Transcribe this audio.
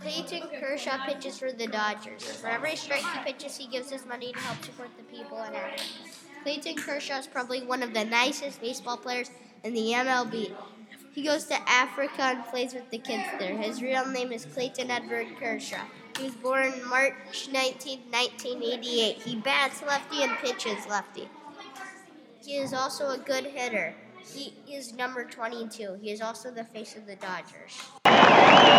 Clayton Kershaw pitches for the Dodgers. For every strike he pitches, he gives his money to help support the people in Africa. Clayton Kershaw is probably one of the nicest baseball players in the MLB. He goes to Africa and plays with the kids there. His real name is Clayton Edward Kershaw. He was born March 19, 1988. He bats lefty and pitches lefty. He is also a good hitter. He is number 22. He is also the face of the Dodgers.